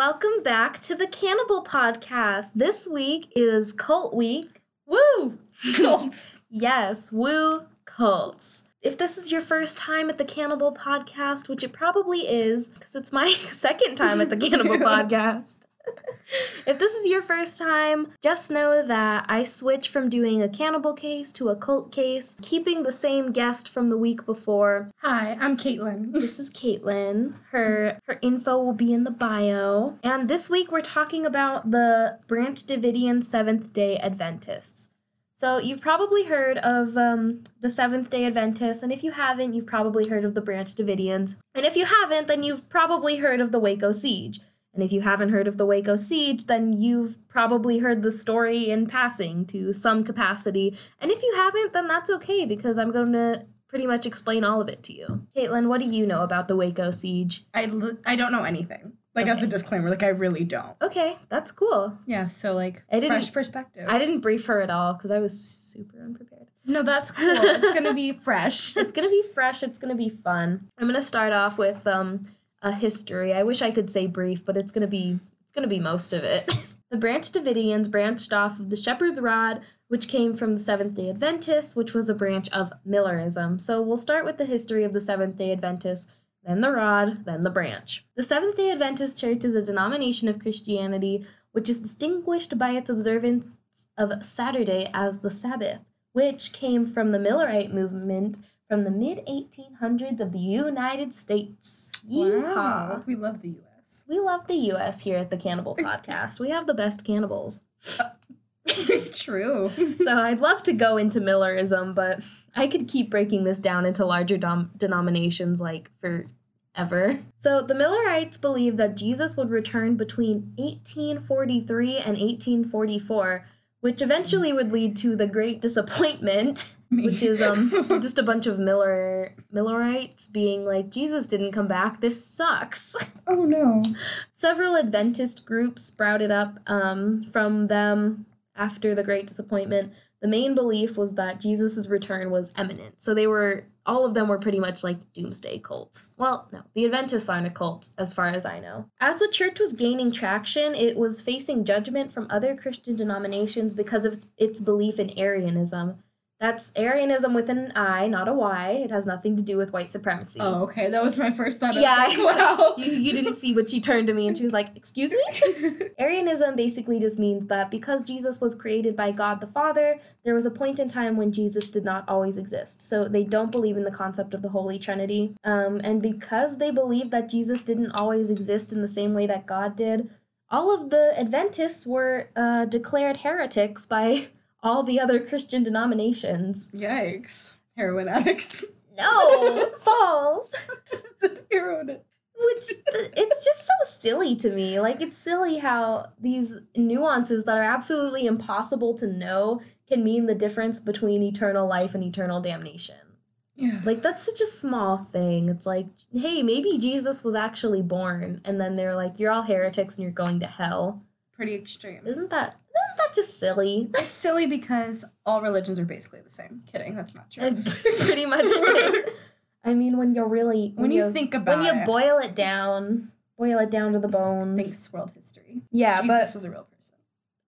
Welcome back to the Cannibal Podcast. This week is Cult Week. Woo! Cults. yes, woo cults. If this is your first time at the Cannibal Podcast, which it probably is, because it's my second time at the Cannibal Podcast. If this is your first time, just know that I switch from doing a cannibal case to a cult case, keeping the same guest from the week before. Hi, I'm Caitlin. This is Caitlin. Her her info will be in the bio. And this week we're talking about the Branch Davidian Seventh Day Adventists. So you've probably heard of um, the Seventh Day Adventists, and if you haven't, you've probably heard of the Branch Davidians. And if you haven't, then you've probably heard of the Waco Siege. And if you haven't heard of the Waco Siege, then you've probably heard the story in passing to some capacity. And if you haven't, then that's okay because I'm going to pretty much explain all of it to you. Caitlin, what do you know about the Waco Siege? I, I don't know anything. Like as a disclaimer, like I really don't. Okay, that's cool. Yeah, so like I didn't- fresh perspective. I didn't brief her at all because I was super unprepared. no, that's cool. it's gonna be fresh. It's gonna be fresh. It's gonna be fun. I'm gonna start off with um, a history. I wish I could say brief, but it's gonna be it's gonna be most of it. the Branch Davidians branched off of the Shepherd's Rod, which came from the Seventh Day Adventists, which was a branch of Millerism. So we'll start with the history of the Seventh Day Adventists, then the rod, then the branch. The Seventh Day Adventist Church is a denomination of Christianity which is distinguished by its observance of Saturday as the Sabbath, which came from the Millerite movement from the mid 1800s of the United States. Yeehaw. Wow. We love the US. We love the US here at the Cannibal Podcast. We have the best cannibals. True. So I'd love to go into Millerism, but I could keep breaking this down into larger dom- denominations like forever. So the Millerites believe that Jesus would return between 1843 and 1844, which eventually would lead to the Great Disappointment, which is um just a bunch of Miller Millerites being like Jesus didn't come back. This sucks. Oh no. Several Adventist groups sprouted up um, from them after the Great Disappointment. The main belief was that Jesus' return was imminent. So they were, all of them were pretty much like doomsday cults. Well, no, the Adventists aren't a cult, as far as I know. As the church was gaining traction, it was facing judgment from other Christian denominations because of its belief in Arianism. That's Arianism with an I, not a Y. It has nothing to do with white supremacy. Oh, okay. That was my first thought. Yeah, like, wow. you, you didn't see what she turned to me and she was like, Excuse me? Arianism basically just means that because Jesus was created by God the Father, there was a point in time when Jesus did not always exist. So they don't believe in the concept of the Holy Trinity. Um, and because they believe that Jesus didn't always exist in the same way that God did, all of the Adventists were uh, declared heretics by all the other Christian denominations. Yikes. Heroin addicts. No, false. Heroin. which it's just so silly to me like it's silly how these nuances that are absolutely impossible to know can mean the difference between eternal life and eternal damnation Yeah. like that's such a small thing it's like hey maybe jesus was actually born and then they're like you're all heretics and you're going to hell Pretty extreme. isn't that isn't that just silly It's silly because all religions are basically the same. Kidding, that's not true. pretty much it. i mean when you're really When you think about when you it. boil it down boil it down to the bones Thanks, world history. yeah Jesus but was a real person.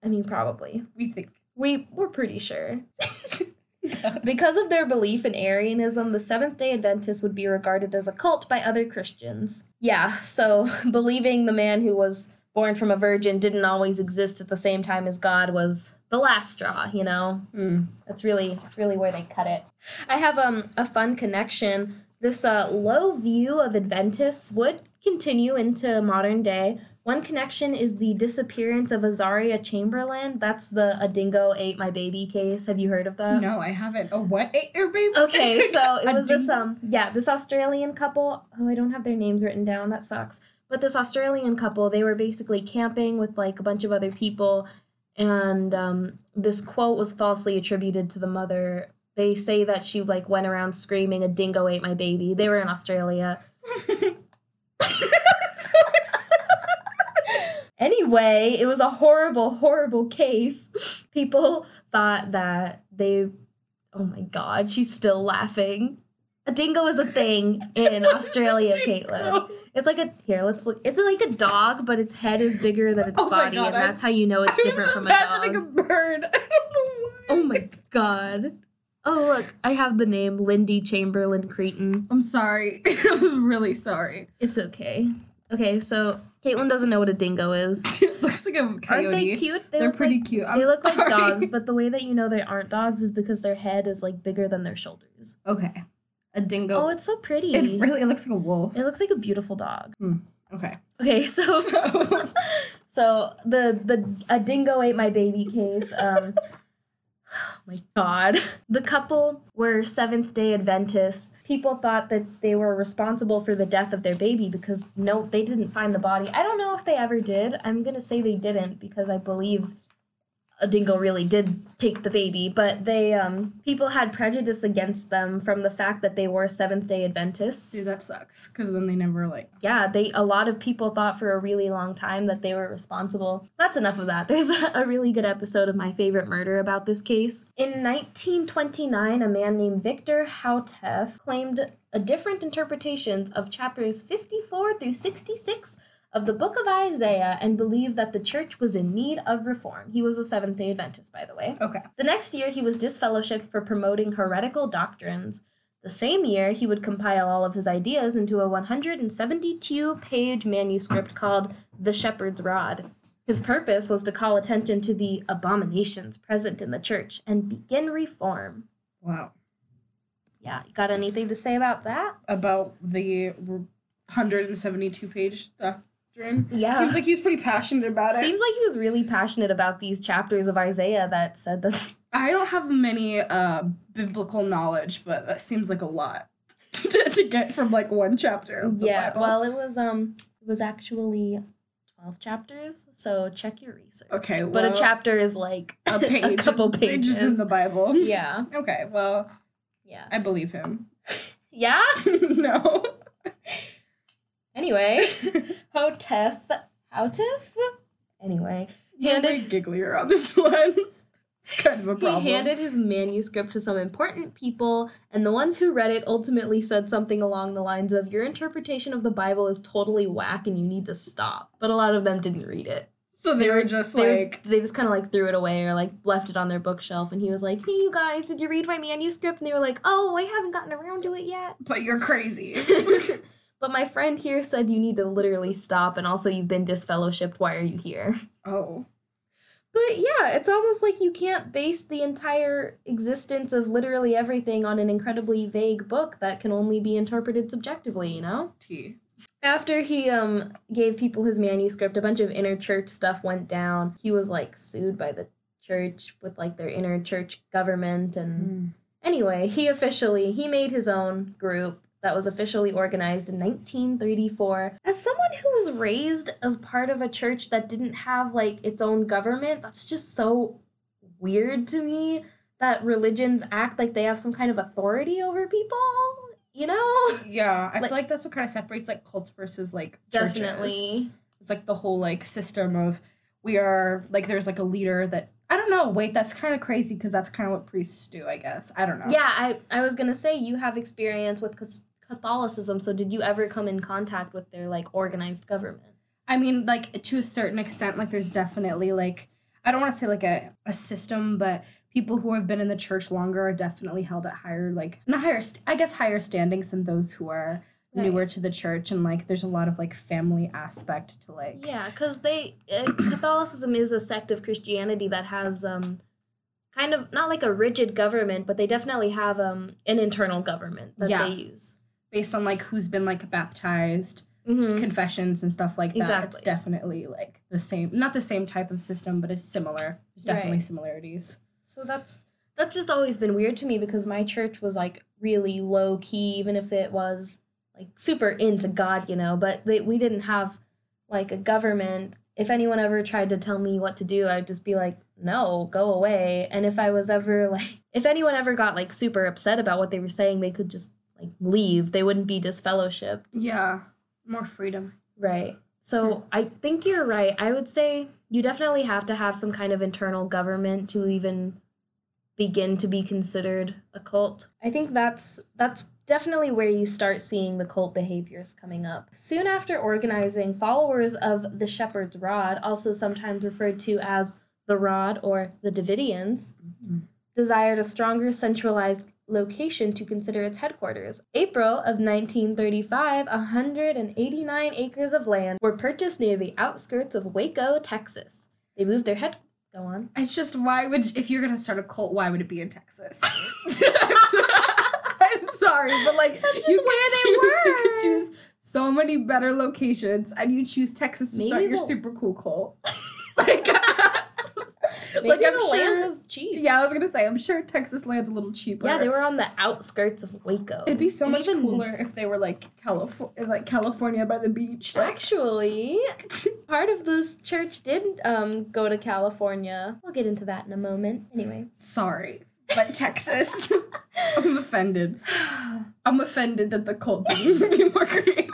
i mean probably We think. We we're pretty sure. because of their belief in Arianism, the Seventh day Adventists would be regarded as a cult by other Christians. Yeah, so believing the man who was born from a virgin didn't always exist at the same time as God was the last straw, you know? Mm. That's really that's really where they cut it. I have um a fun connection. This uh, low view of Adventists would continue into modern day. One connection is the disappearance of Azaria Chamberlain. That's the a dingo ate my baby case. Have you heard of that? No, I haven't. A what ate your baby? Okay, so it was this um yeah, this Australian couple. Oh, I don't have their names written down. That sucks. But this Australian couple, they were basically camping with like a bunch of other people and um this quote was falsely attributed to the mother. They say that she like went around screaming a dingo ate my baby. They were in Australia. Anyway, it was a horrible, horrible case. People thought that they. Oh my god, she's still laughing. A dingo is a thing in Australia, Caitlin. It's like a here. Let's look. It's like a dog, but its head is bigger than its Oh body, God, and that's how you know it's I different from a dog. imagining dog. a bird. I don't know why. Oh my god. Oh look, I have the name Lindy Chamberlain Creighton. I'm sorry. I'm really sorry. It's okay. Okay, so Caitlin doesn't know what a dingo is. it looks like a coyote. Aren't they cute? They They're pretty like, cute. They I'm look like dogs, but the way that you know they aren't dogs is because their head is like bigger than their shoulders. Okay. A dingo. Oh, it's so pretty. it really it looks like a wolf. It looks like a beautiful dog. Okay. Okay, so So, so the the a dingo ate my baby case. Um oh my god. The couple were Seventh day Adventists. People thought that they were responsible for the death of their baby because no, they didn't find the body. I don't know if they ever did. I'm gonna say they didn't because I believe dingo really did take the baby, but they um people had prejudice against them from the fact that they were Seventh day Adventists dude, that sucks. Because then they never like. yeah, they a lot of people thought for a really long time that they were responsible. That's enough of that. There's a really good episode of My Favorite Murder about this case. In 1929, a man named Victor Houteff claimed a different interpretations of chapters 54 through 66 of the book of Isaiah and believed that the church was in need of reform. He was a Seventh-day Adventist, by the way. Okay. The next year, he was disfellowshipped for promoting heretical doctrines. The same year, he would compile all of his ideas into a 172 page manuscript called The Shepherd's Rod. His purpose was to call attention to the abominations present in the church and begin reform. Wow. Yeah, you got anything to say about that? About the 172 page doctrine. Yeah. Seems like he was pretty passionate about it. Seems like he was really passionate about these chapters of Isaiah that said that. I don't have many uh biblical knowledge, but that seems like a lot to, to get from like one chapter of the yeah, Bible. well, it was um, it was actually twelve chapters. So check your research. okay, But a chapter is like a page, a couple pages. in the Bible. yeah, Okay, well, yeah, I believe him. yeah. no. Anyway, Houteff, Houteff. Anyway, Handed gigglier on this one. It's kind of a problem. he handed his manuscript to some important people, and the ones who read it ultimately said something along the lines of, "Your interpretation of the Bible is totally whack, and you need to stop." But a lot of them didn't read it. so they were just they, like, they just kind of like threw it away or like left it on their bookshelf and he was like hey you guys did you read my manuscript and they were like oh i haven't gotten around to it yet but you're crazy. but my friend here said you need to literally stop and also you've been disfellowshipped why are you here oh. but yeah it's almost like you can't base the entire existence of literally everything on an incredibly vague book that can only be interpreted subjectively you know T. after he um gave people his manuscript, a bunch of inner church stuff went down. He was like sued by the church with like their inner church government and anyway, he officially he made his own group that was officially organized in 1934. As someone who was raised as part of a church that didn't have like its own government, that's just so weird to me that religions act like they have some kind of authority over people, you know? Yeah, I Like- feel like that's what kind of separates like cults versus like churches. Definitely. It's like the whole like system of we are like there's like a leader that I don't know. Wait, that's kind of crazy because that's kind of what priests do. I guess I don't know. Yeah, I, I was gonna say you have experience with Catholicism, so did you ever come in contact with their like organized government? I mean, like to a certain extent, like there's definitely like I don't want to say like a, a system, but people who have been in the church longer are definitely held at higher like not higher st- I guess higher standings than those who are Right. newer to the church and like there's a lot of like family aspect to like Yeah, because they uh, Catholicism is a sect of Christianity that has um kind of not like a rigid government, but they definitely have um an internal government that Yeah. they use. Based on like who's been like baptized, Mm-hmm. confessions and stuff like that. exactly. It's definitely like the same not the same type of system, but it's similar. There's definitely Right. similarities. So that's that's just always been weird to me because my church was like really low key, even if it was like super into God, you know. But they, we didn't have like a government. If anyone ever tried to tell me what to do, I'd just be like, "No, go away." And if I was ever like, if anyone ever got like super upset about what they were saying, they could just like leave. They wouldn't be disfellowshipped. Yeah. More freedom. Right. So I think you're right. I would say you definitely have to have some kind of internal government to even begin to be considered a cult. I think that's that's definitely where you start seeing the cult behaviors coming up. Soon after organizing, followers of the Shepherd's Rod, also sometimes referred to as the Rod or the Davidians, mm-hmm. desired a stronger centralized location to consider its headquarters. April of 1935, 189 acres of land were purchased near the outskirts of Waco, Texas. They moved their head. Go on. It's just why would if you're gonna start a cult, why would it be in Texas? I'm sorry, but like That's just you where they choose, You could choose so many better locations, and you choose Texas to Maybe start your super cool cult. like, Maybe like I'm sure. land was cheap. yeah, I was gonna say, I'm sure Texas land's a little cheaper. Yeah, they were on the outskirts of Waco. It'd be so much even- cooler if they were like California, like California by the beach. Like, Actually, part of this church did um go to California. We'll get into that in a moment. Anyway, sorry, but Texas. I'm offended. I'm offended that the cult didn't be more creative.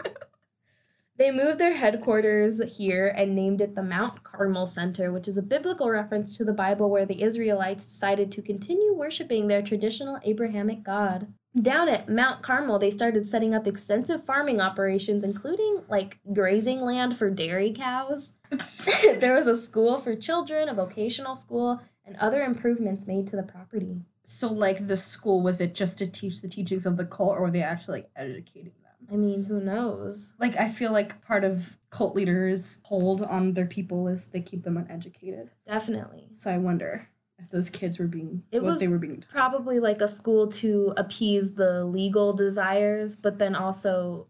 They moved their headquarters here and named it the Mount Carmel Center, which is a biblical reference to the Bible where the Israelites decided to continue worshiping their traditional Abrahamic God. Down at Mount Carmel, they started setting up extensive farming operations, including like grazing land for dairy cows. there was a school for children, a vocational school, and other improvements made to the property. So, like, the school was it just to teach the teachings of the cult, or were they actually educating? I mean, who knows? Like, I feel like part of cult leaders' hold on their people is they keep them uneducated. Definitely. So I wonder if those kids were being It what was they were being taught. Probably like a school to appease the legal desires, but then also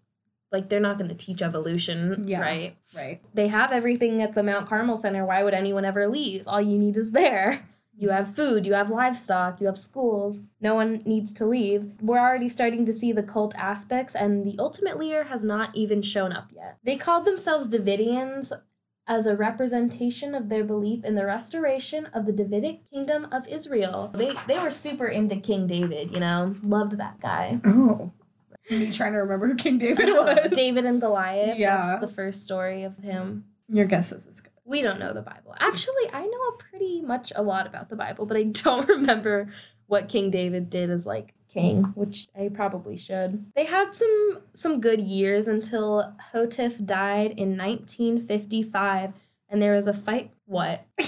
like they're not going to teach evolution, Yeah. right? Right. They have everything at the Mount Carmel Center. Why would anyone ever leave? All you need is there. You have food, you have livestock, you have schools. No one needs to leave. We're already starting to see the cult aspects, and the ultimate leader has not even shown up yet. They called themselves Davidians as a representation of their belief in the restoration of the Davidic kingdom of Israel. They they were super into King David, you know, loved that guy. Oh. Me trying to remember who King David was. David and Goliath. Yeah. That's the first story of him. Your guess is as good. We don't know the Bible. Actually, I know pretty much a lot about the Bible, but I don't remember what King David did as like king, which I probably should. They had some some good years until Houteff died in 1955 and there was a fight what?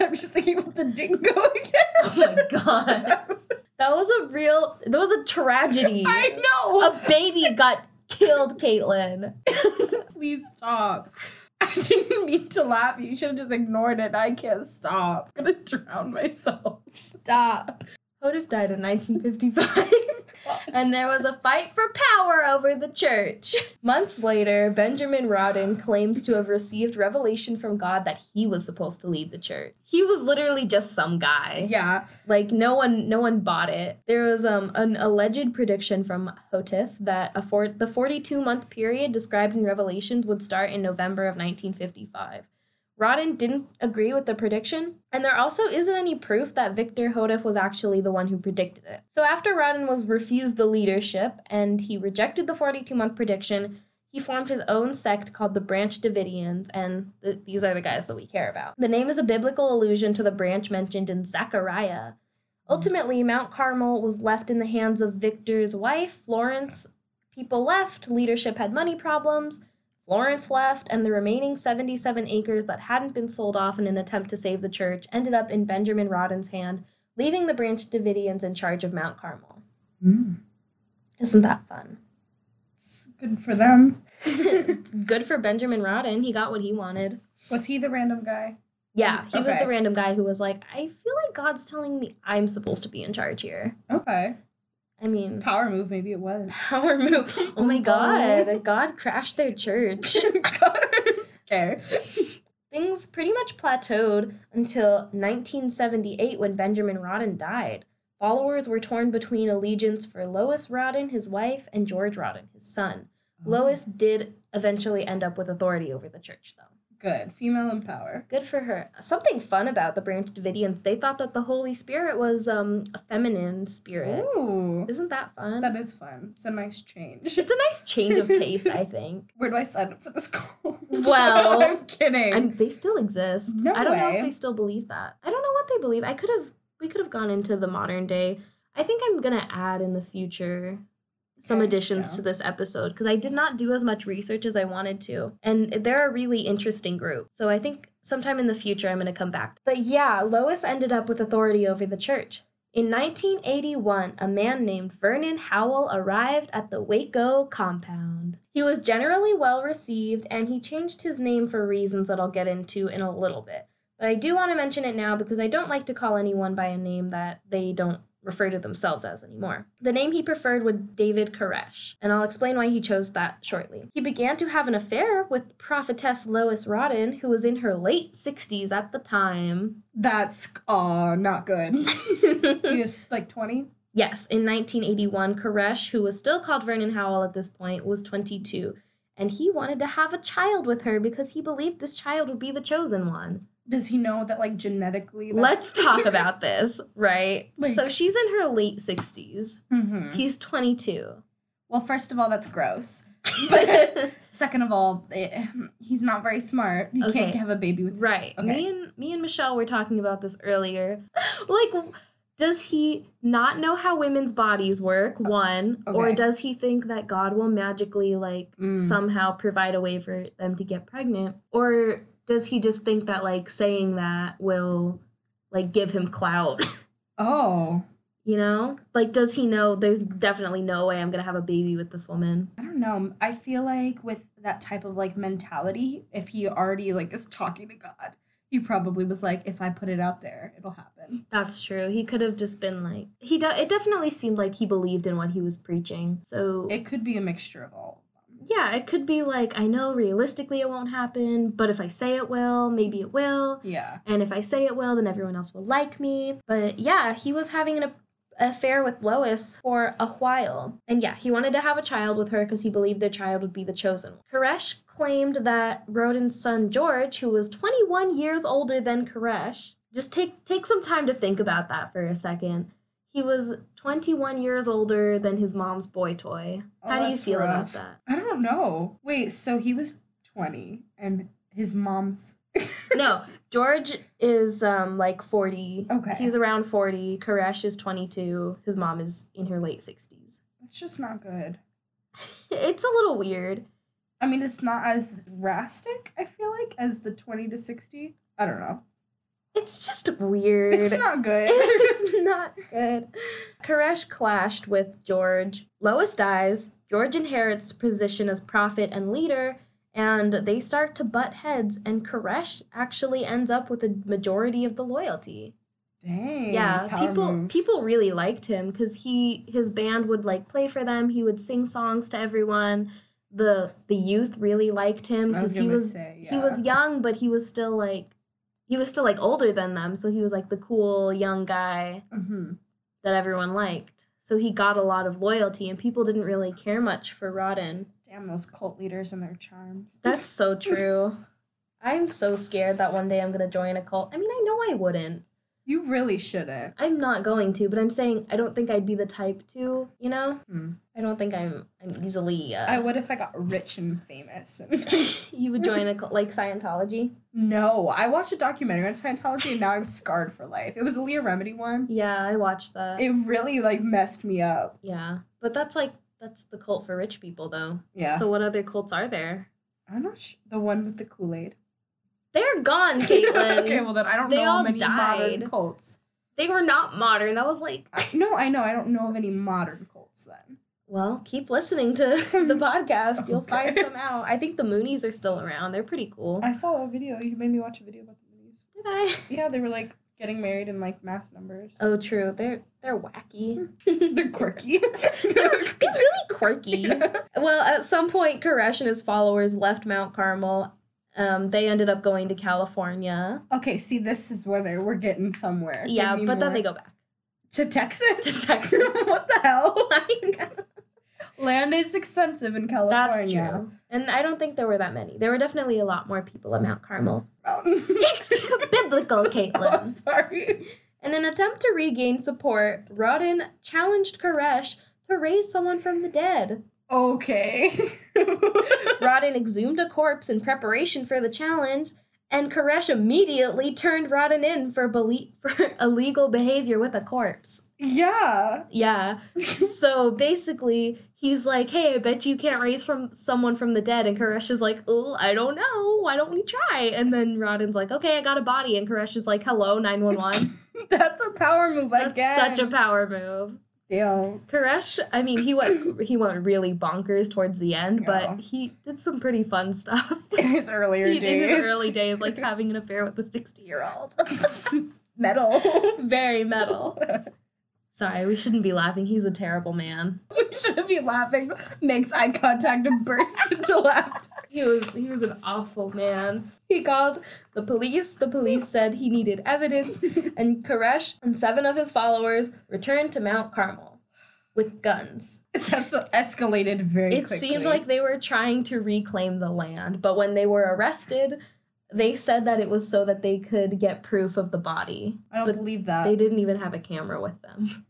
I'm just thinking about the dingo again. Oh my god. That was a real that was a tragedy. I know. A baby got killed, Caitlin. Please stop. I didn't mean to laugh. You should have just ignored it. I can't stop. I'm gonna drown myself. Stop. Houteff died in 1955. and there was a fight for power over the church. Months later, Benjamin Roden claims to have received revelation from God that he was supposed to lead the church. He was literally just some guy. Yeah. Like no one no one bought it. There was um an alleged prediction from Houteff that a for- the 42 month period described in Revelations would start in November of 1955. Roden didn't agree with the prediction, and there also isn't any proof that Victor Houteff was actually the one who predicted it. So after Roden was refused the leadership and he rejected the 42 month prediction, he formed his own sect called the Branch Davidians, and th- these are the guys that we care about. The name is a biblical allusion to the branch mentioned in Zechariah. Ultimately, Mount Carmel was left in the hands of Victor's wife, Florence. People left, leadership had money problems. Florence left, and the remaining 77 acres that hadn't been sold off in an attempt to save the church ended up in Benjamin Roden's hand, leaving the Branch Davidians in charge of Mount Carmel. Mm. Isn't that fun? It's good for them. Good for Benjamin Roden. He got what he wanted. Was he the random guy? Yeah, he was the random guy who was like, I feel like God's telling me I'm supposed to be in charge here. Okay. I mean, Power move, maybe it was. power move. Oh my god, God crashed their church. okay. Things pretty much plateaued until 1978 when Benjamin Roden died. Followers were torn between allegiance for Lois Roden, his wife, and George Roden, his son. Oh. Lois did eventually end up with authority over the church, though. Good. Female in power. Good for her. Something fun about the Branch Davidians, they thought that the Holy Spirit was um, a feminine spirit. Ooh. Isn't that fun? That is fun. It's a nice change. it's a nice change of pace, I think. Where do I sign up for this call? Well, I'm kidding. I'm, they still exist. No I don't know if they still believe that. I don't know what they believe. I could have we could have gone into the modern day. I think I'm gonna add in the future some additions yeah. to this episode because I did not do as much research as I wanted to. And they're a really interesting group. So I think sometime in the future I'm going to come back. But yeah, Lois ended up with authority over the church. In 1981, a man named Vernon Howell arrived at the Waco compound. He was generally well received and he changed his name for reasons that I'll get into in a little bit. But I do want to mention it now because I don't like to call anyone by a name that they don't refer to themselves as anymore. The name he preferred was David Koresh, and I'll explain why he chose that shortly. He began to have an affair with prophetess Lois Roden, who was in her late 60s at the time. That's uh not good. he was like 20. Yes, in 1981, Koresh, who was still called Vernon Howell at this point, was 22, and he wanted to have a child with her because he believed this child would be the chosen one. Does he know that like genetically? Let's talk about this, right? Like- so she's in her late 60s. Mhm. He's 22. Well, first of all, that's gross. But second of all, eh, he's not very smart. He Okay. can't have a baby with. Right. Okay. Me and me and Michelle were talking about this earlier. like does he not know how women's bodies work? One, or Uh, does he think that God will magically like Mm. somehow provide a way for them to get pregnant? Or does he just think that like saying that will like give him clout? Oh, you know? Like does he know there's definitely no way I'm going to have a baby with this woman? I don't know. I feel like with that type of like mentality, if he already like is talking to God, he probably was like, if I put it out there, it'll happen. That's true. He could have just been like he. De- it definitely seemed like he believed in what he was preaching. So It could be a mixture of all. Yeah, it could be like I know realistically it won't happen, but if I say it will, maybe it will. Yeah. And if I say it will, then everyone else will like me. But yeah, he was having an affair with Lois for a while. And yeah, he wanted to have a child with her because he believed their child would be the chosen one. Koresh claimed that Roden's son George, who was 21 years older than Koresh, just take take some time to think about that for a second. He was 21 years older than his mom's boy toy. Oh, How do you feel rough. about that? I don't know. Wait, so he was 20 and his mom's. no, George is um like 40. Okay. He's around 40. Koresh is 22. His mom is in her late 60s. It's just not good. It's a little weird. I mean, it's not as drastic, I feel like, as the 20 to 60. I don't know. It's just weird. It's not good. it's not good. Koresh clashed with George. Lois dies. George inherits position as prophet and leader, and they start to butt heads, and Koresh actually ends up with a majority of the loyalty. Dang. yeah people moves. people really liked him because he his band would like play for them he would sing songs to everyone the the youth really liked him because he was say, he was young but he was still like he was still like older than them so he was like the cool young guy hmm that everyone liked so he got a lot of loyalty and people didn't really care much for Roden. Damn those cult leaders and their charms. that's so true i'm so scared that one day i'm gonna join a cult i mean i know i wouldn't You really shouldn't. I'm not going to, but I'm saying I don't think I'd be the type to, you know? Hmm. I don't think I'm I'm easily I uh would if I got rich and famous. you would join a cult like Scientology. no, I watched a documentary on Scientology and now I'm scarred for life. It was a Leah Remini one. Yeah, I watched that. It really like messed me up. yeah. But that's like that's the cult for rich people though. Yeah. So what other cults are there? I'm not sure. The one with the Kool Aid. They're gone, Caitlin. okay, well then I don't They know all many died. modern cults. they were not modern. That was like I, no, I know. I don't know of any modern cults then. Well, keep listening to the podcast. You'll Okay. find some out. I think the Moonies are still around. They're pretty cool. I saw a video. You made me watch a video about the Moonies. Did I? Yeah, they were like getting married in like mass numbers. Oh, true. They're they're wacky. They're quirky. They're really quirky. Well, at some point, Koresh and his followers left Mount Carmel. Um, they ended up going to California. okay, see, this is where we're getting somewhere. Yeah, but then they go back to Texas. to Texas. what the hell? Land is expensive in California. That's true. And I don't think there were that many. There were definitely a lot more people at Mount Carmel. Oh. Mountain. Biblical, Oh, I'm sorry. In an attempt to regain support, Roden challenged Koresh to raise someone from the dead. Okay. Roden exhumed a corpse in preparation for the challenge, And Koresh immediately turned Roden in for belie- for illegal behavior with a corpse. Yeah. Yeah. so basically, he's like, "Hey, I bet you can't raise from someone from the dead." And Koresh is like, "Oh, I don't know. Why don't we try?" And then Roden's like, "Okay, I got a body." And Koresh is like, "Hello, nine one one." That's a power move That's again. such a power move. Damn. Koresh, I mean, he went he went really bonkers towards the end, Yeah. but he did some pretty fun stuff. In his earlier He- days. in his early days, like having an affair with a sixty year old. Metal. Very metal. Sorry, we shouldn't be laughing. He's a terrible man. we shouldn't be laughing. Makes eye contact and bursts into laughter. He was he was an awful man. He called the police. The police said he needed evidence, and Koresh and seven of his followers returned to Mount Carmel with guns. That's escalated very It quickly. seemed like they were trying to reclaim the land, but when they were arrested, they said that it was so that they could get proof of the body. I don't but believe that. They didn't even have a camera with them.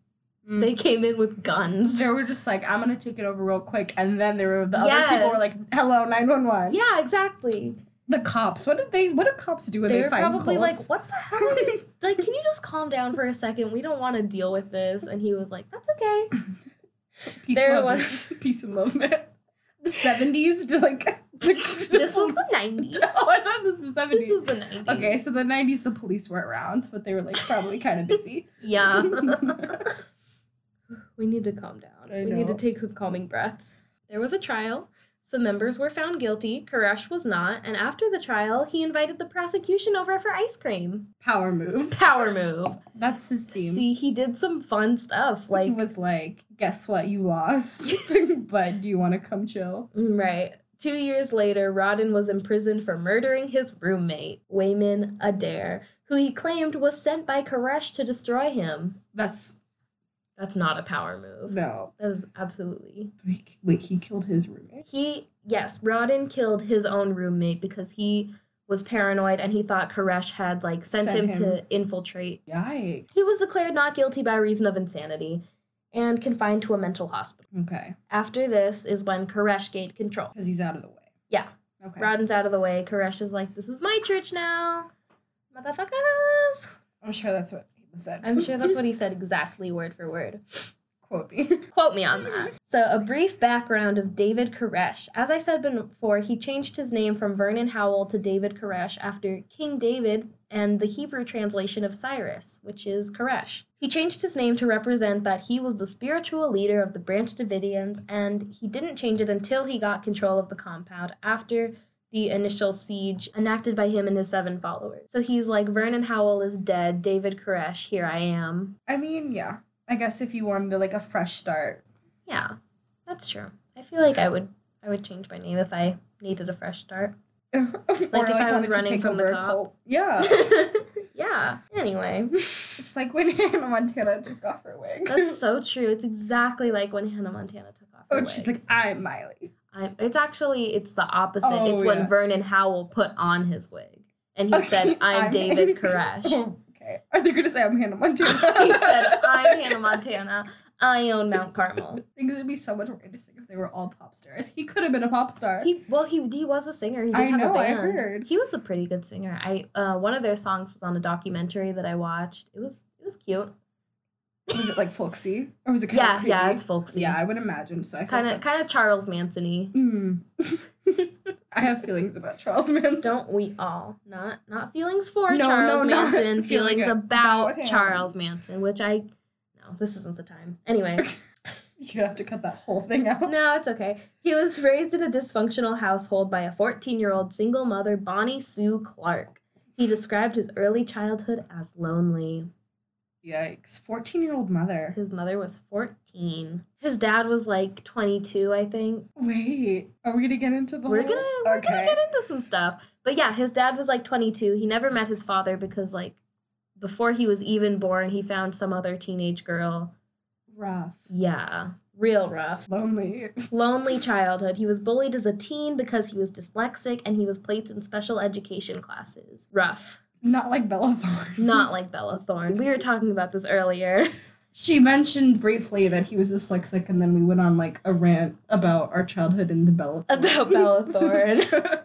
Mm. They came in with guns. They were just like, I'm gonna take it over real quick, and then there were the other people were like, "Hello, nine one one." Yeah, exactly. The cops. What did they? What do cops do when They they, were find probably like, "What the hell? Like, can you just calm down for a second? We don't want to deal with this." And he was like, "That's okay." Peace there and love, was- peace and love, man. The seventies, like This was the nineties. Oh, I thought this was the seventies. This is the nineties. Okay, so the nineties, the police were around, but they were like probably kind of busy. Yeah. We need to calm down. I we need to take some calming breaths. There was a trial. Some members were found guilty. Koresh was not. And after the trial, he invited the prosecution over for ice cream. Power move. Power move. That's his theme. See, he did some fun stuff. Like he was like, "Guess what? You lost, but do you want to come chill?" Right. Two years later, Roden was imprisoned for murdering his roommate, Wayman Adair, who he claimed was sent by Koresh to destroy him. That's That's not a power move. no. That is absolutely Wait, wait, he killed his roommate. He, yes, Roden killed his own roommate because he was paranoid and he thought Koresh had like sent, Sent him, him. to infiltrate. Yikes. He was declared not guilty by reason of insanity and confined to a mental hospital. Okay, After this is when Koresh gained control. because he's out of the way. Yeah. Okay. Roden's out of the way. Koresh is like, "This is my church now, motherfuckers." I'm sure that's what said. I'm sure that's what he said exactly, word for word. Quote me. Quote me on that. So, a brief background of David Koresh. As I said before, he changed his name from Vernon Howell to David Koresh after King David and the Hebrew translation of Cyrus, which is Koresh. He changed his name to represent that he was the spiritual leader of the Branch Davidians, and he didn't change it until he got control of the compound after the initial siege enacted by him and his seven followers. So he's like, Vernon Howell is dead, David Koresh, here I am. I mean, yeah. I guess if you wanted like a fresh start. Yeah, that's true. I feel like I would I would change my name if I needed a fresh start. like if I was running from the cop. Yeah. yeah. Anyway, it's like when Hannah Montana took off her wig. that's so true. It's exactly like when Hannah Montana took off oh, her Oh, wig. she's like, I'm Miley. I'm, it's actually it's the opposite. Oh, it's when. Vernon Howell put on his wig and he said, "I'm, David Koresh." Oh, okay. Are they gonna say I'm Hannah Montana? he said, "I'm Hannah Montana. I own Mount Carmel." Things would be so much more interesting if they were all pop stars. He could have been a pop star. He well he he was a singer. He did I have know, a I band. heard. He was a pretty good singer. I uh one of their songs was on a documentary that I watched. It was it was cute. Was it like folksy or was it kind Yeah, of yeah, it's folksy. Yeah, I would imagine so. Kind of kind of Charles Manson-y. Mm. I have feelings about Charles Manson. Don't we all? Not not feelings for No, Charles no, Manson, feeling feelings about about. Charles Manson, which I no, this isn't the time. Anyway, You have to cut that whole thing out. no, it's okay. He was raised in a dysfunctional household by a 14-year-old single mother, Bonnie Sue Clark. He described his early childhood as lonely. Yikes. 14 year old mother. His mother was 14. His dad was like 22, I think. Wait, are we gonna get into the We're whole- gonna we're gonna get into some stuff. But yeah, his dad was like 22. He never met his father because like before he was even born, he found some other teenage girl. Rough. Yeah, real rough. Lonely. Lonely childhood. He was bullied as a teen because he was dyslexic and he was placed in special education classes. Rough. Not like Bella Thorne. Not like Bella Thorne. We were talking about this earlier. She mentioned briefly that he was dyslexic, and then we went on like a rant about our childhood in the Bella Thorne. About Bella Thorne.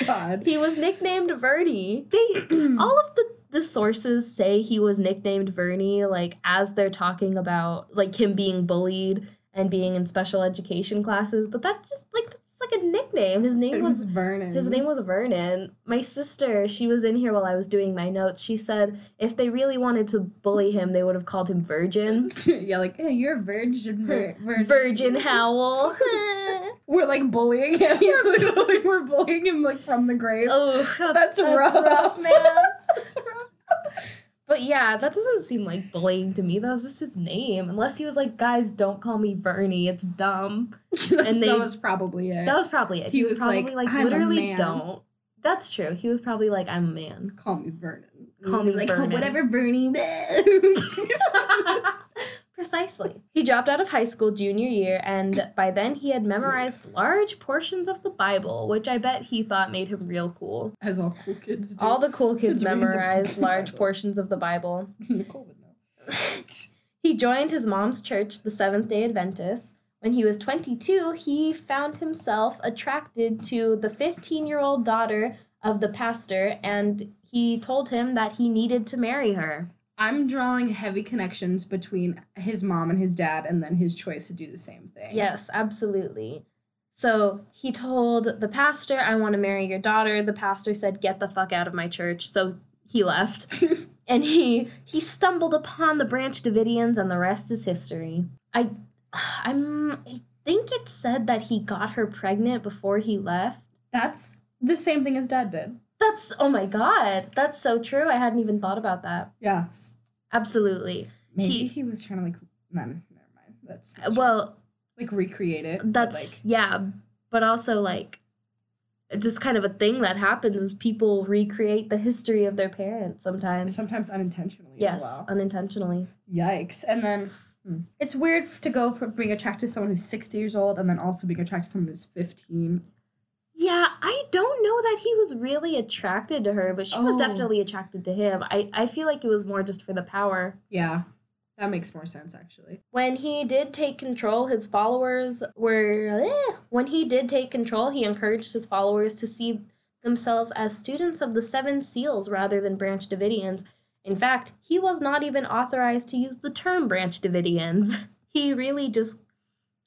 God. He was nicknamed Vernie. They all of the the sources say he was nicknamed Vernie, like as they're talking about like him being bullied and being in special education classes. But that just like that's just like a nickname. His name was was Vernon. his name was Vernon. My sister, she was in here while I was doing my notes. She said if they really wanted to bully him, they would have called him Virgin. yeah, like, hey, you're a virgin. Vir- virgin. Virgin Howell. We're like bullying him. He's literally, we're bullying him like from the grave. oh, That's rough. man. That's rough. But yeah, that doesn't seem like bullying to me. That was just his name. Unless he was like, guys, don't call me Vernie. It's dumb. and they- that was probably it. That was probably it. He, He was, was probably like, like, "I'm a literally man." don't. That's true. He was probably like, I'm a man. Call me Vernon. Call me like Vernon. whatever Vernie. Precisely. He dropped out of high school junior year, and by then he had memorized large portions of the Bible, which I bet he thought made him real cool. As all cool kids do. All the cool kids Kids memorized large Bible. portions of the Bible. Nicole would know. He joined his mom's church, the Seventh day Adventists. When he was 22, he found himself attracted to the 15 year old daughter of the pastor, and he told him that he needed to marry her. I'm drawing heavy connections between his mom and his dad, and then his choice to do the same thing. Yes, absolutely. So he told the pastor, I want to marry your daughter. The pastor said, Get the fuck out of my church. So he left. and he he stumbled upon the Branch Davidians, and the rest is history. I I'm I think it said that he got her pregnant before he left. That's the same thing his dad did. That's oh my god, that's so true. I hadn't even thought about that. Yeah. Absolutely. Maybe He- he, was trying to like. No, never mind. That's. Well, like recreate it. that's like yeah but also like just kind of a thing that happens is people recreate the history of their parents sometimes sometimes unintentionally yes as well. unintentionally Yikes! And then hmm, it's weird to go from being attracted to someone who's sixty years old and then also being attracted to someone who's fifteen. Yeah i don't know that he was really attracted to her but she was Oh. definitely attracted to him i i feel like it was more just for the power Yeah, that makes more sense actually. when he did take control his followers were eh. when he did take control he encouraged his followers to see themselves as students of the seven seals rather than branch davidians in fact he was not even authorized to use the term branch davidians he really just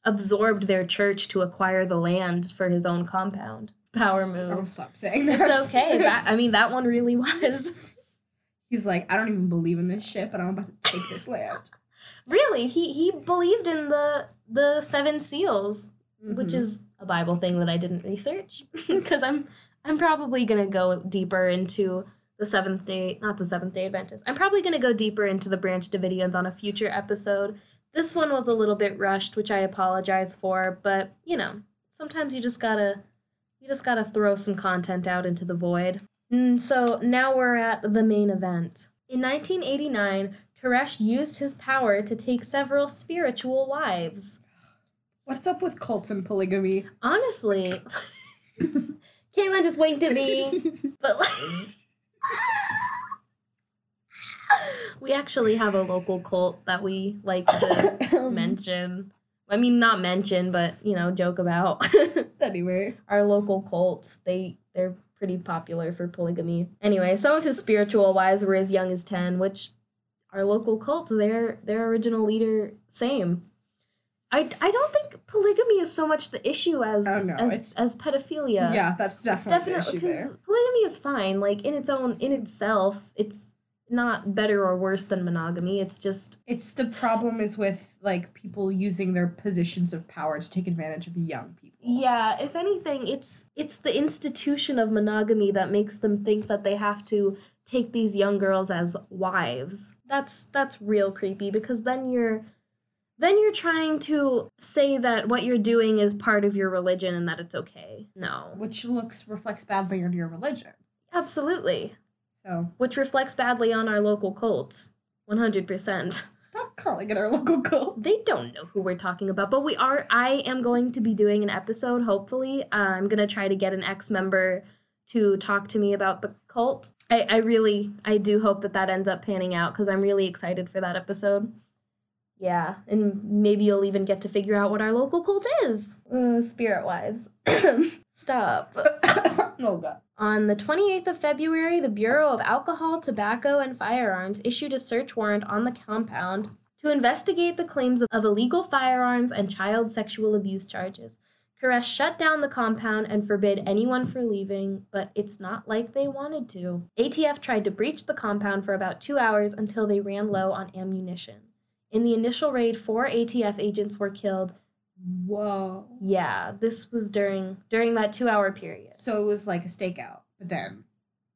absorbed their church to acquire the land for his own compound power I'll move stop saying that. it's okay that i mean that one really was He's like, I don't even believe in this shit, but I'm about to take this land. really he he believed in the the seven seals which Mhm. is a Bible thing that I didn't research because I'm I'm probably gonna go deeper into the seventh day, not the seventh day Adventist. I'm probably gonna go deeper into the Branch Davidians on a future episode. This one was a little bit rushed, which I apologize for, but you know, sometimes you just gotta you just gotta throw some content out into the void. Mm, so now we're at the main event. In 1989, Koresh used his power to take several spiritual wives. What's up with cults and polygamy? Honestly, Caitlin just winked at me, but like, we actually have a local cult that we like to mention. I mean, not mention, but you know, joke about. anyway, Our local cults, they they're pretty popular for polygamy. Anyway, some of his spiritual wives were as young as ten, which our local cult, their their original leader, same. I, I don't think polygamy is so much the issue as Oh, no, as, as pedophilia. yeah, that's definitely, definitely the issue because polygamy is fine. Like in its own in itself, it's not better or worse than monogamy. It's just It's the problem is with like people using their positions of power to take advantage of young people. yeah. If anything, it's it's the institution of monogamy that makes them think that they have to take these young girls as wives. That's that's real creepy because then you're then you're trying to say that what you're doing is part of your religion and that it's okay. No. which looks reflects badly on your religion. Absolutely. So Which reflects badly on our local cults. 100%. stop calling it our local cult. They don't know who we're talking about, but we are. I am going to be doing an episode, hopefully. Uh, I'm going to try to get an ex member to talk to me about the cult. I, I really, I do hope that that ends up panning out because I'm really excited for that episode. Yeah, and maybe you'll even get to figure out what our local cult is. Uh, Spirit Wives. Stop. Oh god. On the 28th of February, the Bureau of Alcohol, Tobacco, and Firearms issued a search warrant on the compound to investigate the claims of illegal firearms and child sexual abuse charges. Koresh shut down the compound and forbid anyone from leaving, but it's not like they wanted to. ATF tried to breach the compound for about two hours until they ran low on ammunition. In the initial raid, four ATF agents were killed. Whoa. Yeah, this was during during that two hour period. So it was like a stakeout, but then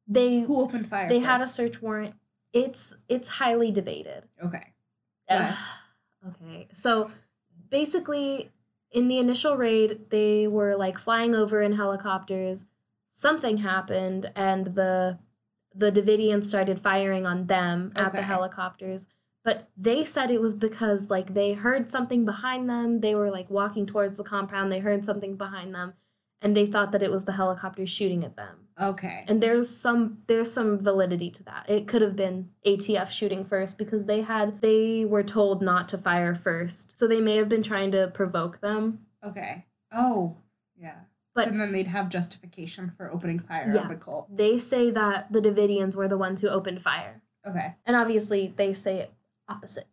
They who opened fire? they had a search warrant. It's it's highly debated. Okay. Ugh. okay. So basically in the initial raid they were like flying over in helicopters. Something happened and the the Davidians started firing on them at the helicopters. But they said it was because like they heard something behind them. They were like walking towards the compound. They heard something behind them and they thought that it was the helicopters shooting at them Okay. and there's some there's some validity to that it could have been atf shooting first because they had they were told not to fire first so they may have been trying to provoke them Okay. Oh. Yeah. But- so then they'd have justification for opening fire Yeah. on the cult. they say that the davidians were the ones who opened fire Okay. and obviously they say opposite.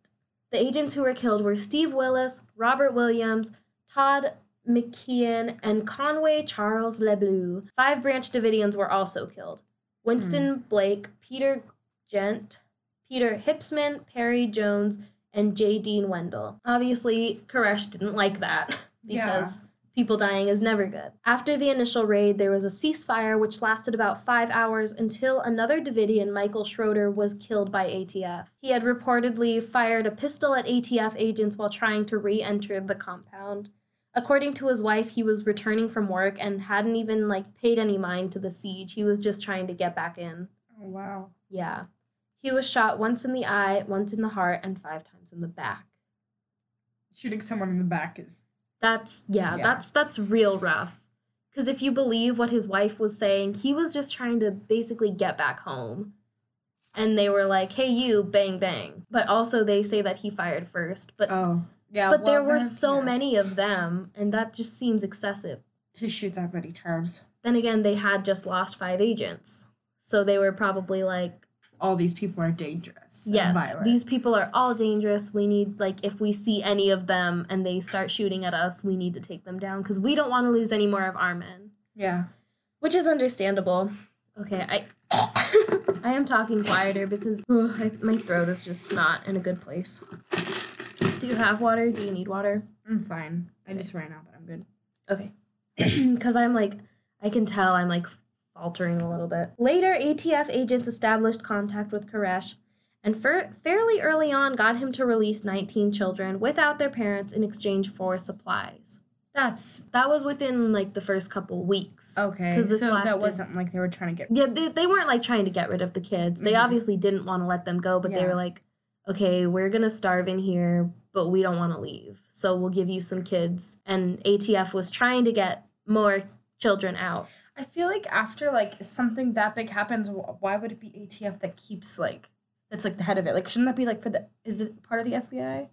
The agents who were killed were steve willis robert williams todd mckeehan and conway charles lebleu. Five branch davidians were also killed. Winston hmm. blake peter gent peter hipsman perry jones and Jaydean Wendel. Obviously koresh didn't like that because people dying is never good. After the initial raid, there was a ceasefire which lasted about five hours until another Davidian, Michael Schroeder, was killed by ATF. He had reportedly fired a pistol at ATF agents while trying to re enter the compound. According to his wife, he was returning from work and hadn't even like paid any mind to the siege. He was just trying to get back in. Oh wow. Yeah. He was shot once in the eye, once in the heart, and five times in the back. Shooting someone in the back is That's yeah, Yeah. that's that's real rough. Cuz if you believe what his wife was saying, he was just trying to basically get back home. And they were like, "Hey you, bang bang." But also they say that he fired first, but Oh. Yeah. but there were so yeah. many of them and that just seems excessive. to shoot that many times. Then again, they had just lost 5 agents. So they were probably like, All these people are dangerous. and Yes, these people are all dangerous. We need like if we see any of them and they start shooting at us, we need to take them down because we don't want to lose any more of our men, Yeah. which is understandable. Okay, I I am talking quieter because ugh, I, my throat is just not in a good place. Do you have water? Do you need water? I'm fine. I just ran out, but I'm good. Okay. Because I'm like, I can tell I'm like faltering a little bit. Later, ATF agents established contact with Koresh and fairly early on got him to release 19 children without their parents in exchange for supplies. That's That was within like the first couple weeks. okay. 'Cause this so lasted- that wasn't like they were trying to get. Yeah, they, they weren't like trying to get rid of the kids. They Mhm. obviously didn't want to let them go, but they were like, okay, we're going to starve in here, but we don't want to leave. So we'll give you some kids. And ATF was trying to get more children out. I feel like after like something that big happens, why would it be ATF that keeps like that's like the head of it? Like, shouldn't that be like for the? Is it part of the FBI?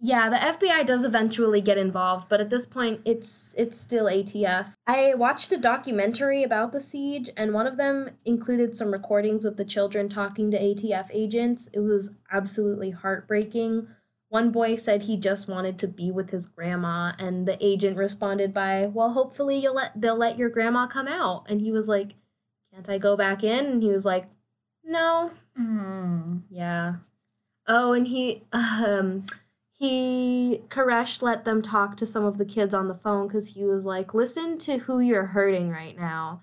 Yeah, the FBI does eventually get involved, but at this point it's it's still ATF. I watched a documentary about the siege and one of them included some recordings of the children talking to ATF agents. It was absolutely heartbreaking. One boy said he just wanted to be with his grandma and the agent responded by, "Well, hopefully you'll let they'll let your grandma come out." And he was like, "Can't I go back in?" And he was like, "No, Mm. yeah. Oh, and he um he Koresh let them talk to some of the kids on the phone because he was like, listen to who you're hurting right now.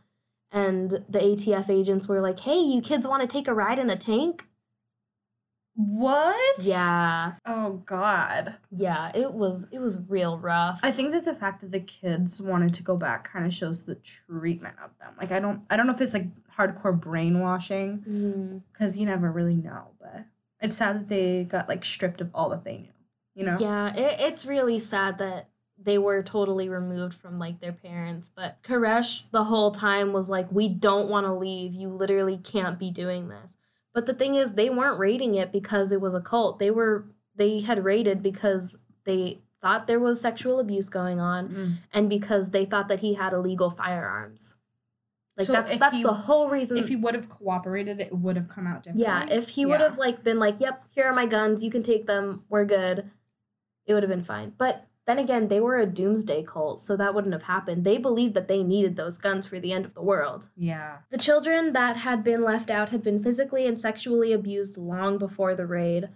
And the ATF agents were like, hey, you kids want to take a ride in a tank? What? Yeah. Oh God. Yeah, it was it was real rough. I think that the fact that the kids wanted to go back kind of shows the treatment of them. Like I don't, I don't know if it's like hardcore brainwashing Mm, because you never really know. But it's sad that they got like stripped of all that they knew. You know. yeah, it, it's really sad that they were totally removed from like their parents. But Koresh the whole time was like, we don't want to leave. You literally can't be doing this. But the thing is, they weren't raiding it because it was a cult. They were they had raided because they thought there was sexual abuse going on Mm. and because they thought that he had illegal firearms. Like So that's that's he- the whole reason. If he would have cooperated, it would have come out differently. yeah, if he would have like been like, "Yep, here are my guns. You can take them. We're good," it would have been fine. But then again, they were a doomsday cult, so that wouldn't have happened. They believed that they needed those guns for the end of the world. Yeah. The children that had been left out had been physically and sexually abused long before the raid.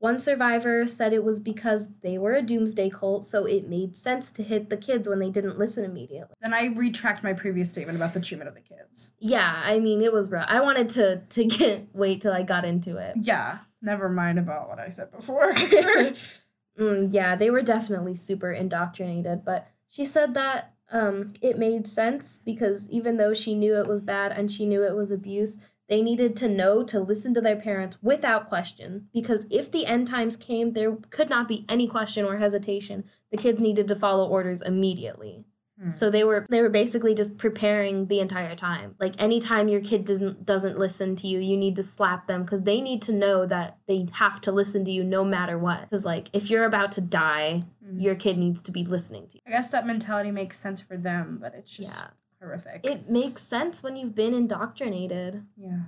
One survivor said it was because they were a doomsday cult, so it made sense to hit the kids when they didn't listen immediately. Then I retract my previous statement about the treatment of the kids. Yeah, I mean it was rough. I wanted to to get wait till I got into it. Yeah. Never mind about what I said before. Mm, yeah, they were definitely super indoctrinated, but she said that um, it made sense because even though she knew it was bad and she knew it was abuse, they needed to know to listen to their parents without question because if the end times came, there could not be any question or hesitation. The kids needed to follow orders immediately. Hmm. So they were they were basically just preparing the entire time. Like anytime your kid doesn't doesn't listen to you, you need to slap them because they need to know that they have to listen to you no matter what. Because like if you're about to die, Mhm. your kid needs to be listening to you. I guess that mentality makes sense for them, but it's just Yeah, horrific. it makes sense when you've been indoctrinated. yeah.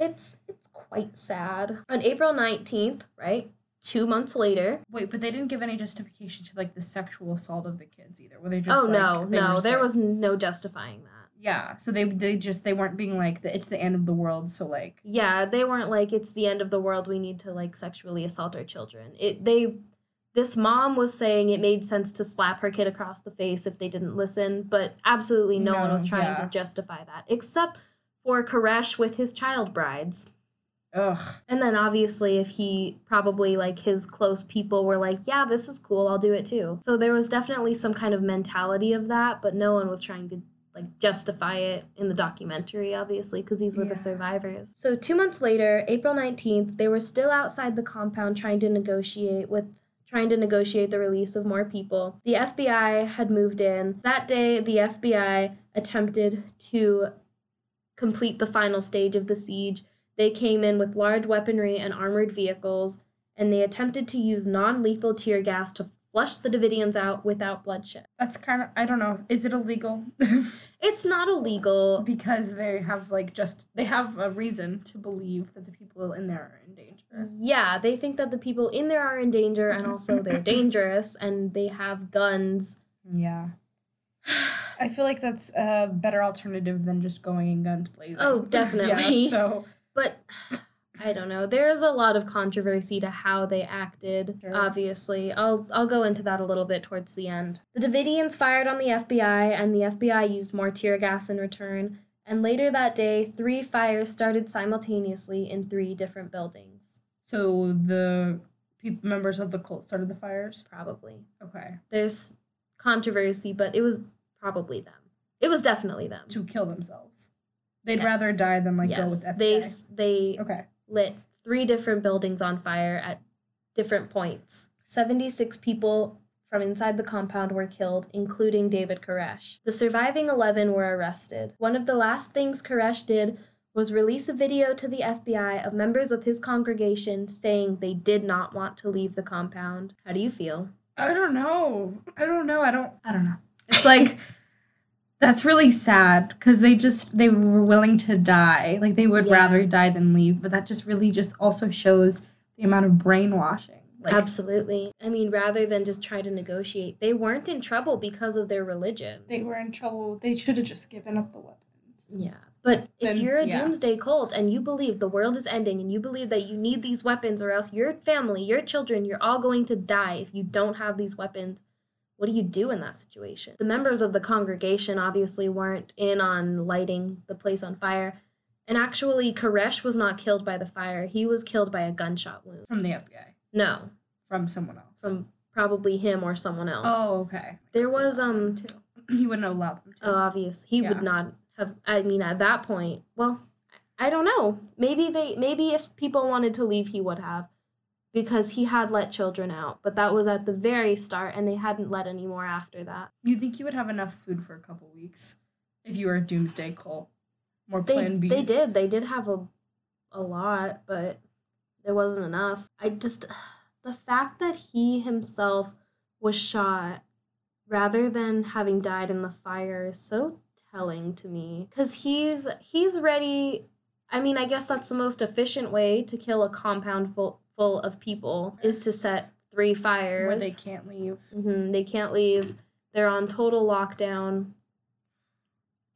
It's it's quite sad. On April nineteenth, right, two months later. Wait, but they didn't give any justification to like the sexual assault of the kids either. Were they just oh like, no, no, there like- was no justifying that. Yeah. So they they just they weren't being like the, it's the end of the world, so like yeah they weren't like it's the end of the world we need to like sexually assault our children it they this mom was saying it made sense to slap her kid across the face if they didn't listen but absolutely no, one was trying yeah. to justify that except for koresh with his child brides ugh. and then obviously if he probably like his close people were like yeah this is cool i'll do it too so there was definitely some kind of mentality of that but no one was trying to like justify it in the documentary obviously because these were Yeah. the survivors so two months later april 19th they were still outside the compound trying to negotiate with trying to negotiate the release of more people the fbi had moved in that day the fbi attempted to complete the final stage of the siege they came in with large weaponry and armored vehicles, and they attempted to use non lethal tear gas to flush the Davidians out without bloodshed. That's kind of I don't know. Is it illegal? It's not illegal. because they have like just they have a reason to believe that the people in there are in danger. Yeah, they think that the people in there are in danger and also they're dangerous and they have guns. Yeah. I feel like that's a better alternative than just going in guns blazing. Oh, definitely. yeah, so But I don't know. There is a lot of controversy to how they acted. Sure. Obviously, I'll I'll go into that a little bit towards the end. The Davidians fired on the FBI, and the FBI used more tear gas in return. And later that day, three fires started simultaneously in three different buildings. so the peop members of the cult started the fires. Probably Okay. there's controversy, but it was probably them. It was definitely them. To kill themselves. They'd Yes. rather die than like go with yes, FBI. they they okay. lit three different buildings on fire at different points. 76 people from inside the compound were killed, including David Koresh. The surviving 11 were arrested. One of the last things Koresh did was release a video to the FBI of members of his congregation saying they did not want to leave the compound. How do you feel? I don't know. I don't know. I don't. I don't know. It's like that's really sad because they just they were willing to die. Like they would Yeah. rather die than leave. But that just really just also shows the amount of brainwashing. Like Absolutely. I mean, rather than just try to negotiate, they weren't in trouble because of their religion. they were in trouble. They should have just given up the weapons. Yeah. But if Then- you're a yeah. doomsday cult and you believe the world is ending and you believe that you need these weapons or else your family, your children, you're all going to die if you don't have these weapons, what do you do in that situation? The members of the congregation obviously weren't in on lighting the place on fire. And actually, Koresh was not killed by the fire. He was killed by a gunshot wound. From the FBI. No, From someone else. from probably him or someone else. Oh, okay. There was um too. He wouldn't allow them to. Oh, obvious. He Yeah. would not have. I mean, at that point, well, I don't know. Maybe they. Maybe if people wanted to leave, he would have, because he had let children out. But that was at the very start, and they hadn't let any more after that. you think you would have enough food for a couple weeks if you were a doomsday cult? More They plan Bs. they did. They did have a, a lot, but there wasn't enough. I just the fact that he himself was shot rather than having died in the fire is so telling to me because he's he's ready. I mean, I guess that's the most efficient way to kill a compound full full of people is to set three fires. Where they can't leave. hmm They can't leave. They're on total lockdown.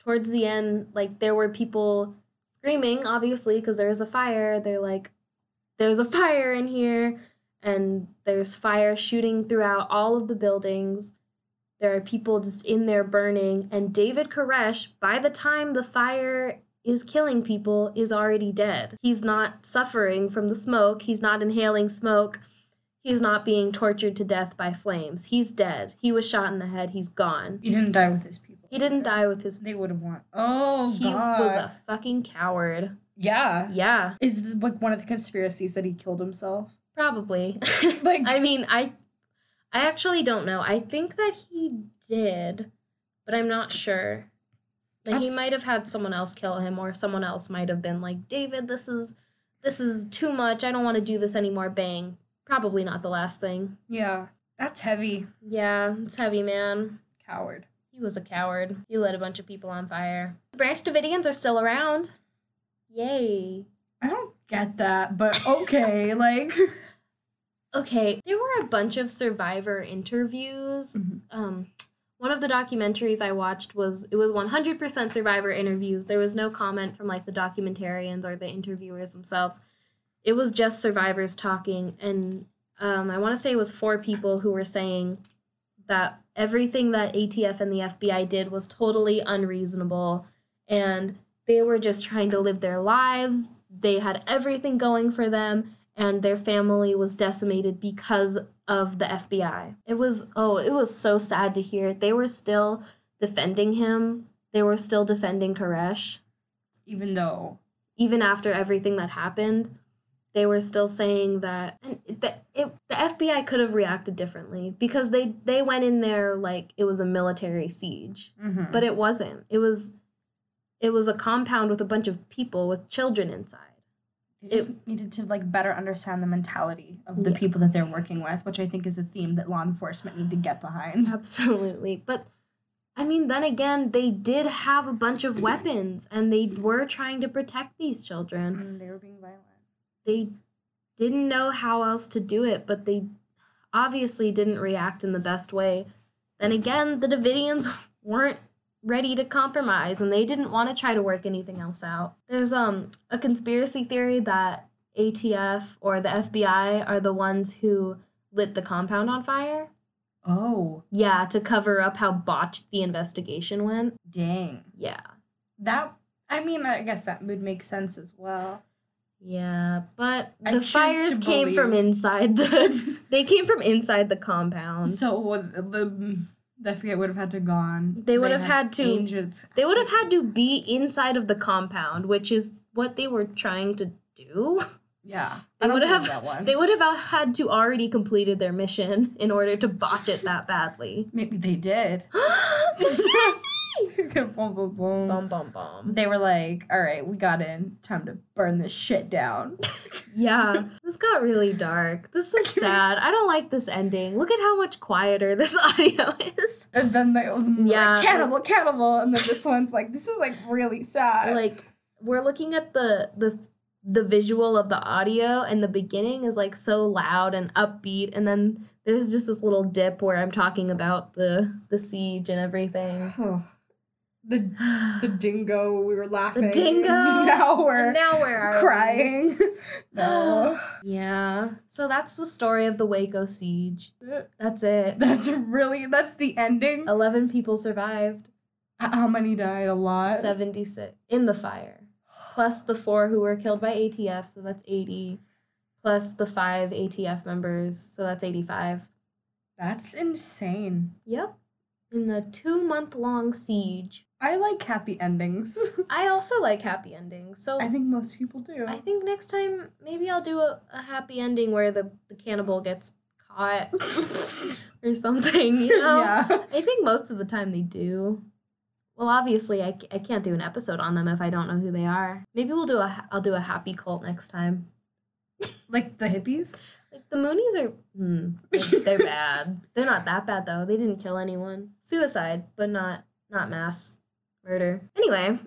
Towards the end, like there were people screaming, obviously, because there was a fire. They're like, there's a fire in here, and there's fire shooting throughout all of the buildings. There are people just in there burning, and David Koresh, by the time the fire is killing people, is already dead. He's not suffering from the smoke, he's not inhaling smoke. He's not being tortured to death by flames. He's dead. He was shot in the head. He's gone. He didn't die with his people. He didn't die with his. They would have won. Oh, He God. was a fucking coward. yeah. Yeah, Is like one of the conspiracies that he killed himself? probably. Like- I mean, I, I actually don't know. I think that he did, but I'm not sure. Like he might have had someone else kill him, or someone else might have been like, "David, this is, this is too much. I don't want to do this anymore." Bang. Probably not the last thing. Yeah. That's heavy. Yeah, it's heavy, man. Coward. He was a coward. He lit a bunch of people on fire. The Branch Davidians are still around. Yay. I don't get that, but okay. like, Okay, there were a bunch of survivor interviews. Mhm. Um, one of the documentaries I watched was it was 100% survivor interviews. There was no comment from like the documentarians or the interviewers themselves. It was just survivors talking, and um, I want to say it was four people who were saying that everything that ATF and the FBI did was totally unreasonable, and they were just trying to live their lives. They had everything going for them, and their family was decimated because of the FBI. It was oh, it was so sad to hear. They were still defending him. They were still defending Koresh even though. even after everything that happened. They were still saying that and the, it, the FBI could have reacted differently because they they went in there like it was a military siege, Mm-hmm. but it wasn't. It was it was a compound with a bunch of people with children inside. They just needed to like better understand the mentality of the Yeah. people that they're working with, which I think is a theme that law enforcement need to get behind. Absolutely. But I mean, then again, they did have a bunch of weapons and they were trying to protect these children. And they were being violent. They didn't know how else to do it, but they obviously didn't react in the best way. Then again, the Davidians weren't ready to compromise and they didn't want to try to work anything else out. There's um a conspiracy theory that ATF or the FBI are the ones who lit the compound on fire. Oh, Yeah, to cover up how botched the investigation went. dang. Yeah. That I mean, I guess that would make sense as well. Yeah, but the fires came from inside the they came from inside the compound. So the FBI would have had to gone. They would have had to- Agents. They would have had to be inside of the compound, which is what they were trying to do. Yeah, They I would have that one. they would have had to already completed their mission in order to botch it that badly. Maybe they did. boom, boom, boom. Bum bum bum. They were like, "All right, we got in. Time to burn this shit down." Yeah, this got really dark. This is sad. I don't like this ending. Look at how much quieter this audio is. and then they Yeah. like, cannibal, cannibal, and then this one's like, "This is like really sad." like we're looking at the the the visual of the audio and the beginning is like so loud and upbeat and then there's just this little dip where I'm talking about the the siege and everything. Oh. The the dingo. We were laughing. The dingo. Now we're And now where are we? crying. no. Yeah. So that's the story of the Waco siege. That's it. That's really that's the ending. 11 people survived. How many died? A lot. 76 in the fire. Plus the 4 who were killed by ATF, so that's 80. Plus the 5 ATF members, so that's 85. That's insane. Yep. In a two month long siege. I like happy endings. I also like happy endings. So I think most people do. I think next time maybe I'll do a, a happy ending where the, the cannibal gets caught or something, you know? yeah. I think most of the time they do. Well, obviously, I, I can't do an episode on them if I don't know who they are. Maybe we'll do a I'll do a happy cult next time. Like the hippies. Like the Moonies are, hmm, they're, they're bad. They're not that bad though. They didn't kill anyone. Suicide, but not not mass murder. Anyway,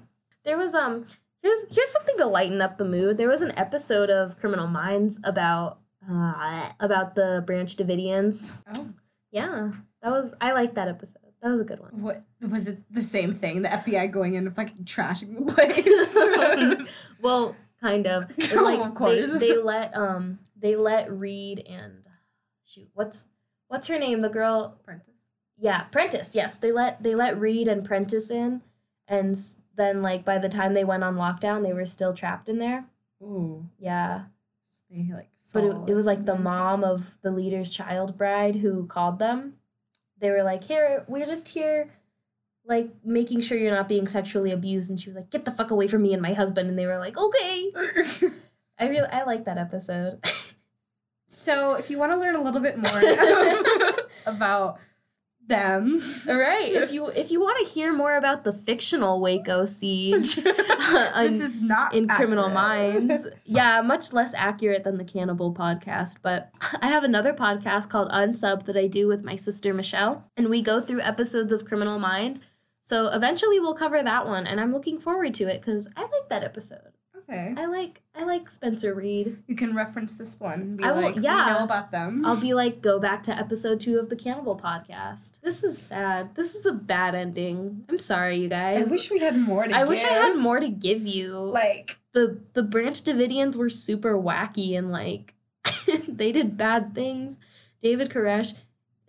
there was um here's here's something to lighten up the mood. There was an episode of Criminal Minds about uh about the Branch Davidians. Oh. Yeah, that was I like that episode. That was a good one. What was it? The same thing. The FBI going in and fucking trashing the place. well, kind of. It's like of they, they let um they let Reid and shoot what's what's her name the girl Apprentice. yeah Prentiss yes they let they let Reid and Prentiss in and then like by the time they went on lockdown they were still trapped in there Ooh. yeah They like. but it, it was like the and- mom of the leader's child bride who called them they were like here we're just here like making sure you're not being sexually abused and she was like get the fuck away from me and my husband and they were like okay I really I like that episode. so, if you want to learn a little bit more about them, All right, if you if you want to hear more about the fictional Waco siege uh, this is not in Criminal. Minds, yeah, much less accurate than the Cannibal podcast, but I have another podcast called Unsub that I do with my sister Michelle, and we go through episodes of Criminal Mind. So eventually we'll cover that one, and I'm looking forward to it because I like that episode. Okay. I like I like Spencer Reid. You can reference this one. Be I will- like, yeah. know about them. I'll be like, go back to episode two of the Cannibal podcast. This is sad. This is a bad ending. I'm sorry, you guys. I wish we had more to I wish I give. had more to give you. Like, the the Branch Davidians were super wacky and like they did bad things. David Koresh.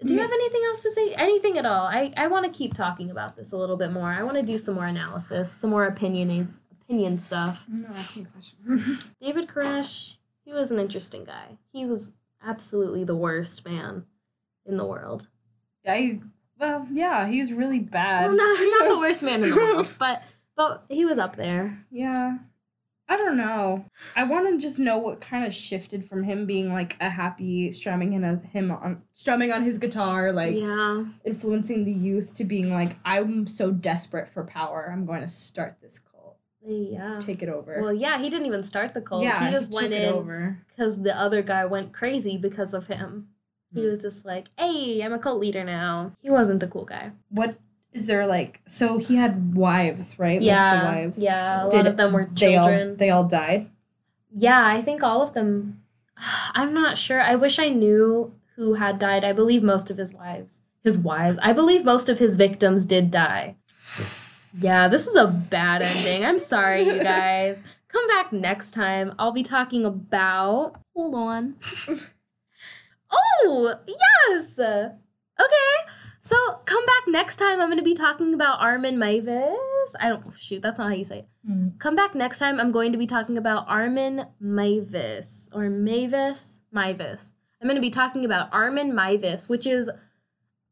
Do you have anything else to say? Anything at all? I, I want to keep talking about this a little bit more. I want to do some more analysis, some more opinion opinion stuff. I'm not asking a question. David Koresh, he was an interesting guy. He was absolutely the worst man in the world. I, well, yeah, he's really bad. Well, not, not the worst man in the world, but but he was up there. Yeah. I don't know. I want to just know what kind of shifted from him being like a happy strumming in a, him on strumming on his guitar, like yeah. influencing the youth to being like, I'm so desperate for power. I'm going to start this cult. Yeah. Take it over. Well, yeah, he didn't even start the cult. yeah, he just took went in because the other guy went crazy because of him. He Hmm. was just like, "Hey, I'm a cult leader now." He wasn't a cool guy. What is there like? So he had wives, right? yeah, Multiple wives. yeah. A lot of them were They all children. they all died. yeah, I think all of them. I'm not sure. I wish I knew who had died. I believe most of his wives. His wives. I believe most of his victims did die. Yeah, this is a bad ending. I'm sorry, you guys. Come back next time. I'll be talking about. Hold on. oh, yes! Okay. So come back next time. I'm going to be talking about Armin Mavis. I don't. Shoot, that's not how you say it. Hmm. Come back next time. I'm going to be talking about Armin Mavis. Or Mavis? Mavis. I'm going to be talking about Armin Mavis, which is.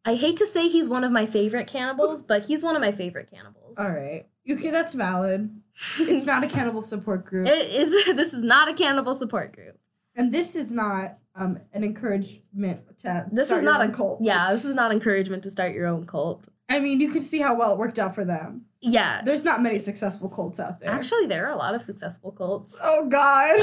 I hate to say he's one of my favorite cannibals, but he's one of my favorite cannibals. All right. Okay, that's valid. It's not a cannibal support group. It is this is not a cannibal support group. And this is not um an encouragement to This start is your not own a cult. Yeah, this is not encouragement to start your own cult. I mean, you can see how well it worked out for them. Yeah. There's not many successful cults out there. Actually, there are a lot of successful cults. oh God.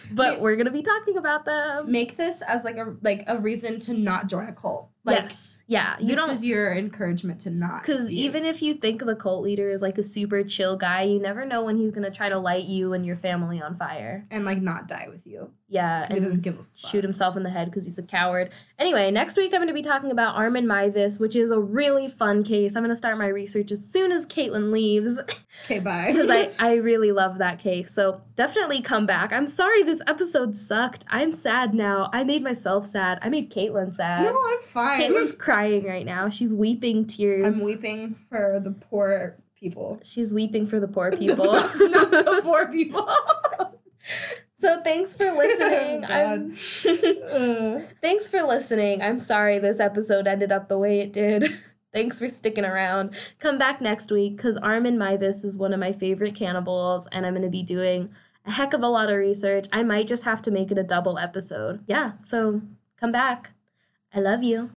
but we're going to be talking about them. Make this as like a like a reason to not join a cult. Like yes. Yeah, you this don't is your encouragement to not. Because even if you think the cult leader is like a super chill guy, you never know when he's gonna try to light you and your family on fire. and like not die with you Yeah, because he doesn't and give a fuck. shoot himself in the head because he's a coward. Anyway, next week I'm gonna be talking about Armin Mavis, which is a really fun case. I'm gonna start my research as soon as Caitlin leaves Okay, bye. because I I really love that case. So definitely come back. I'm sorry this episode sucked. I'm sad now. I made myself sad. I made Caitlin sad. no, I'm fine. Caitlin's crying right now. She's weeping tears. I'm weeping for the poor people. She's weeping for the poor people. not the poor people. so thanks for listening. Oh, I'm thanks for listening. I'm sorry this episode ended up the way it did. thanks for sticking around. Come back next week because Armin Mavis is one of my favorite cannibals, and I'm gonna be doing a heck of a lot of research. I might just have to make it a double episode. Yeah, so come back. I love you.